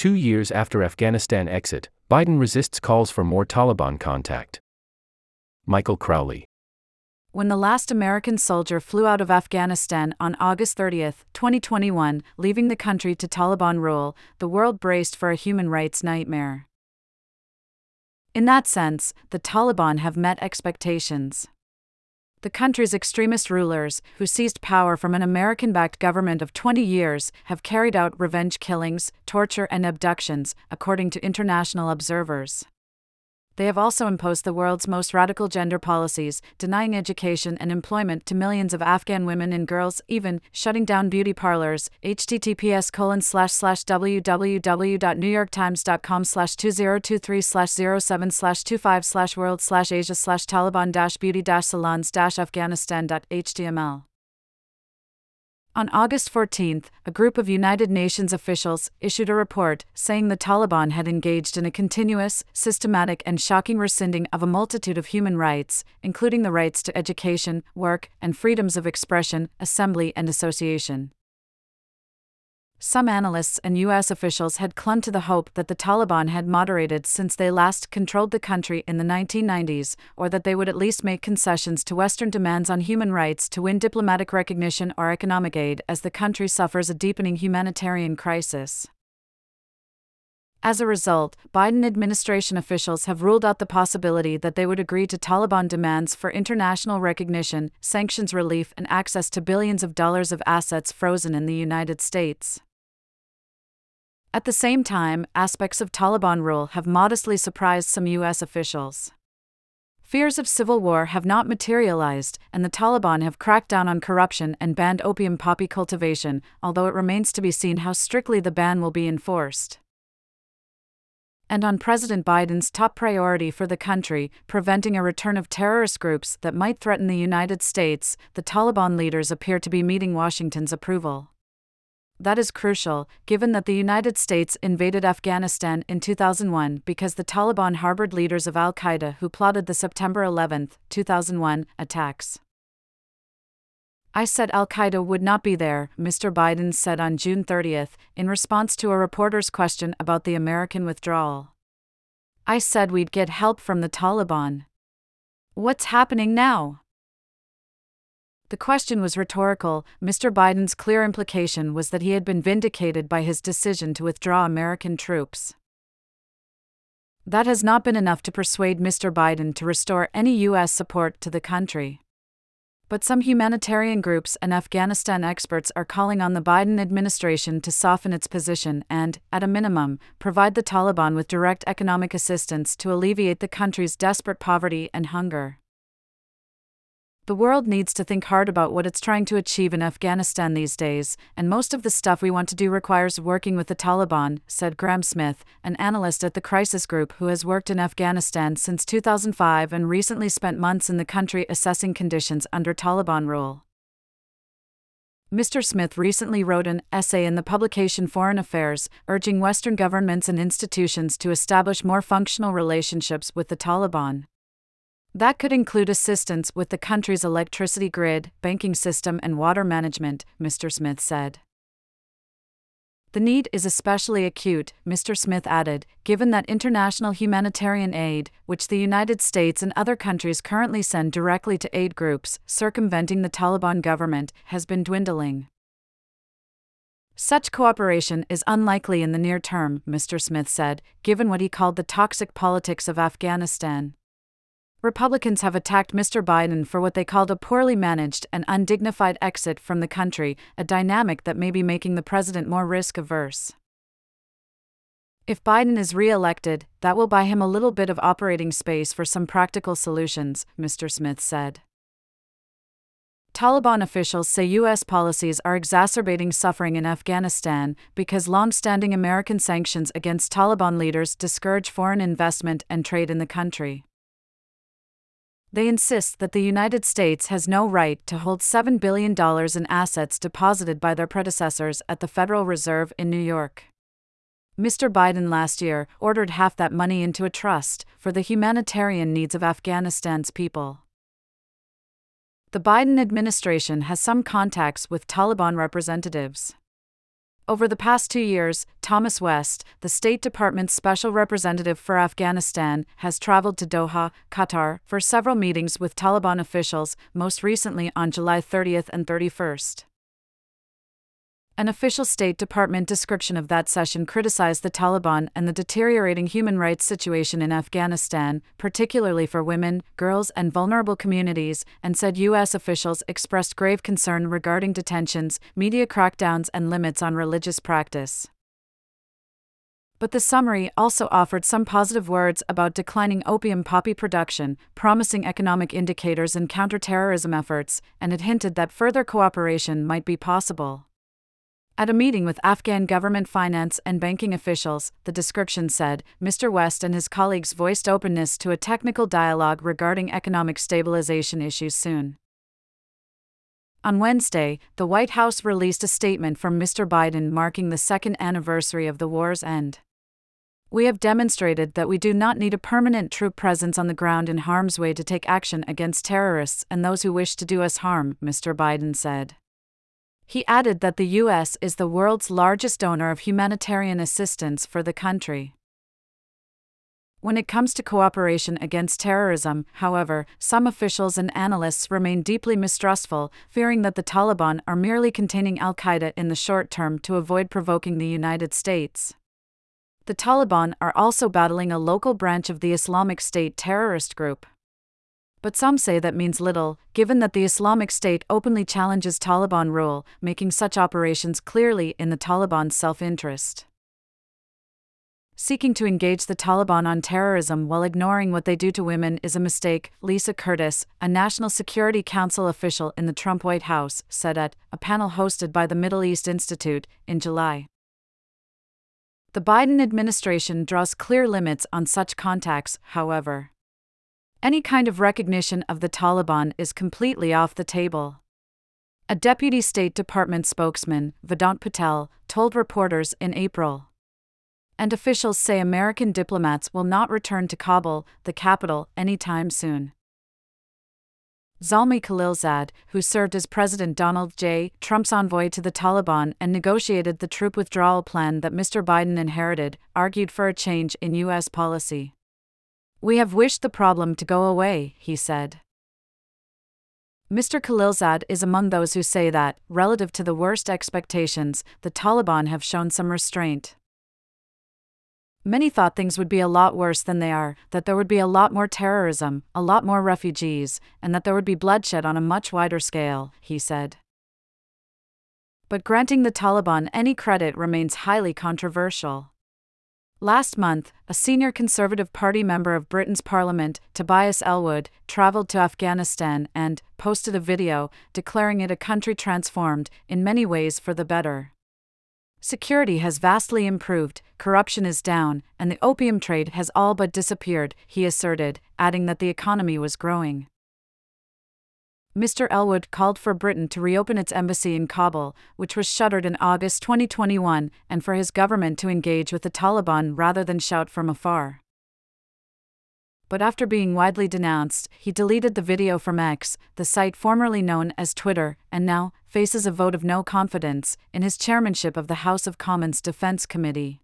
Two years after Afghanistan exit, Biden resists calls for more Taliban contact. Michael Crowley. When the last American soldier flew out of Afghanistan on August 30, 2021, leaving the country to Taliban rule, the world braced for a human rights nightmare. In that sense, the Taliban have met expectations. The country's extremist rulers, who seized power from an American backed government of 20 years, have carried out revenge killings, torture, and abductions, according to international observers. They have also imposed the world's most radical gender policies, denying education and employment to millions of Afghan women and girls, even shutting down beauty parlors. https colon slash slash www.newyorktimes.com slash 2023 slash 07 slash 25 slash world slash asia slash taliban dash beauty dash salons dash afghanistan.html on August 14, a group of United Nations officials issued a report saying the Taliban had engaged in a continuous, systematic, and shocking rescinding of a multitude of human rights, including the rights to education, work, and freedoms of expression, assembly, and association. Some analysts and U.S. officials had clung to the hope that the Taliban had moderated since they last controlled the country in the 1990s, or that they would at least make concessions to Western demands on human rights to win diplomatic recognition or economic aid as the country suffers a deepening humanitarian crisis. As a result, Biden administration officials have ruled out the possibility that they would agree to Taliban demands for international recognition, sanctions relief, and access to billions of dollars of assets frozen in the United States. At the same time, aspects of Taliban rule have modestly surprised some U.S. officials. Fears of civil war have not materialized, and the Taliban have cracked down on corruption and banned opium poppy cultivation, although it remains to be seen how strictly the ban will be enforced. And on President Biden's top priority for the country, preventing a return of terrorist groups that might threaten the United States, the Taliban leaders appear to be meeting Washington's approval that is crucial, given that the United States invaded Afghanistan in 2001 because the Taliban harbored leaders of Al Qaeda who plotted the September 11, 2001, attacks. I said Al Qaeda would not be there, Mr. Biden said on June 30, in response to a reporter's question about the American withdrawal. I said we'd get help from the Taliban. What's happening now? The question was rhetorical. Mr. Biden's clear implication was that he had been vindicated by his decision to withdraw American troops. That has not been enough to persuade Mr. Biden to restore any U.S. support to the country. But some humanitarian groups and Afghanistan experts are calling on the Biden administration to soften its position and, at a minimum, provide the Taliban with direct economic assistance to alleviate the country's desperate poverty and hunger. The world needs to think hard about what it's trying to achieve in Afghanistan these days, and most of the stuff we want to do requires working with the Taliban, said Graham Smith, an analyst at the Crisis Group who has worked in Afghanistan since 2005 and recently spent months in the country assessing conditions under Taliban rule. Mr. Smith recently wrote an essay in the publication Foreign Affairs, urging Western governments and institutions to establish more functional relationships with the Taliban. That could include assistance with the country's electricity grid, banking system, and water management, Mr. Smith said. The need is especially acute, Mr. Smith added, given that international humanitarian aid, which the United States and other countries currently send directly to aid groups circumventing the Taliban government, has been dwindling. Such cooperation is unlikely in the near term, Mr. Smith said, given what he called the toxic politics of Afghanistan. Republicans have attacked Mr. Biden for what they called a poorly managed and undignified exit from the country, a dynamic that may be making the president more risk averse. If Biden is re elected, that will buy him a little bit of operating space for some practical solutions, Mr. Smith said. Taliban officials say U.S. policies are exacerbating suffering in Afghanistan because long standing American sanctions against Taliban leaders discourage foreign investment and trade in the country. They insist that the United States has no right to hold $7 billion in assets deposited by their predecessors at the Federal Reserve in New York. Mr. Biden last year ordered half that money into a trust for the humanitarian needs of Afghanistan's people. The Biden administration has some contacts with Taliban representatives. Over the past two years, Thomas West, the State Department's special representative for Afghanistan, has traveled to Doha, Qatar, for several meetings with Taliban officials, most recently on July 30th and 31st. An official State Department description of that session criticized the Taliban and the deteriorating human rights situation in Afghanistan, particularly for women, girls, and vulnerable communities, and said U.S. officials expressed grave concern regarding detentions, media crackdowns, and limits on religious practice. But the summary also offered some positive words about declining opium poppy production, promising economic indicators in counterterrorism efforts, and it hinted that further cooperation might be possible. At a meeting with Afghan government finance and banking officials, the description said, Mr. West and his colleagues voiced openness to a technical dialogue regarding economic stabilization issues soon. On Wednesday, the White House released a statement from Mr. Biden marking the second anniversary of the war's end. We have demonstrated that we do not need a permanent troop presence on the ground in harm's way to take action against terrorists and those who wish to do us harm, Mr. Biden said. He added that the U.S. is the world's largest donor of humanitarian assistance for the country. When it comes to cooperation against terrorism, however, some officials and analysts remain deeply mistrustful, fearing that the Taliban are merely containing Al Qaeda in the short term to avoid provoking the United States. The Taliban are also battling a local branch of the Islamic State terrorist group but some say that means little, given that the Islamic State openly challenges Taliban rule, making such operations clearly in the Taliban's self interest. Seeking to engage the Taliban on terrorism while ignoring what they do to women is a mistake, Lisa Curtis, a National Security Council official in the Trump White House, said at a panel hosted by the Middle East Institute in July. The Biden administration draws clear limits on such contacts, however. Any kind of recognition of the Taliban is completely off the table. A deputy State Department spokesman, Vedant Patel, told reporters in April. And officials say American diplomats will not return to Kabul, the capital, anytime soon. Zalmay Khalilzad, who served as President Donald J. Trump's envoy to the Taliban and negotiated the troop withdrawal plan that Mr. Biden inherited, argued for a change in U.S. policy. We have wished the problem to go away, he said. Mr. Khalilzad is among those who say that, relative to the worst expectations, the Taliban have shown some restraint. Many thought things would be a lot worse than they are, that there would be a lot more terrorism, a lot more refugees, and that there would be bloodshed on a much wider scale, he said. But granting the Taliban any credit remains highly controversial. Last month, a senior Conservative Party member of Britain's Parliament, Tobias Ellwood, travelled to Afghanistan and posted a video declaring it a country transformed, in many ways for the better. Security has vastly improved, corruption is down, and the opium trade has all but disappeared, he asserted, adding that the economy was growing. Mr. Ellwood called for Britain to reopen its embassy in Kabul, which was shuttered in August 2021, and for his government to engage with the Taliban rather than shout from afar. But after being widely denounced, he deleted the video from X, the site formerly known as Twitter, and now faces a vote of no confidence in his chairmanship of the House of Commons Defense Committee.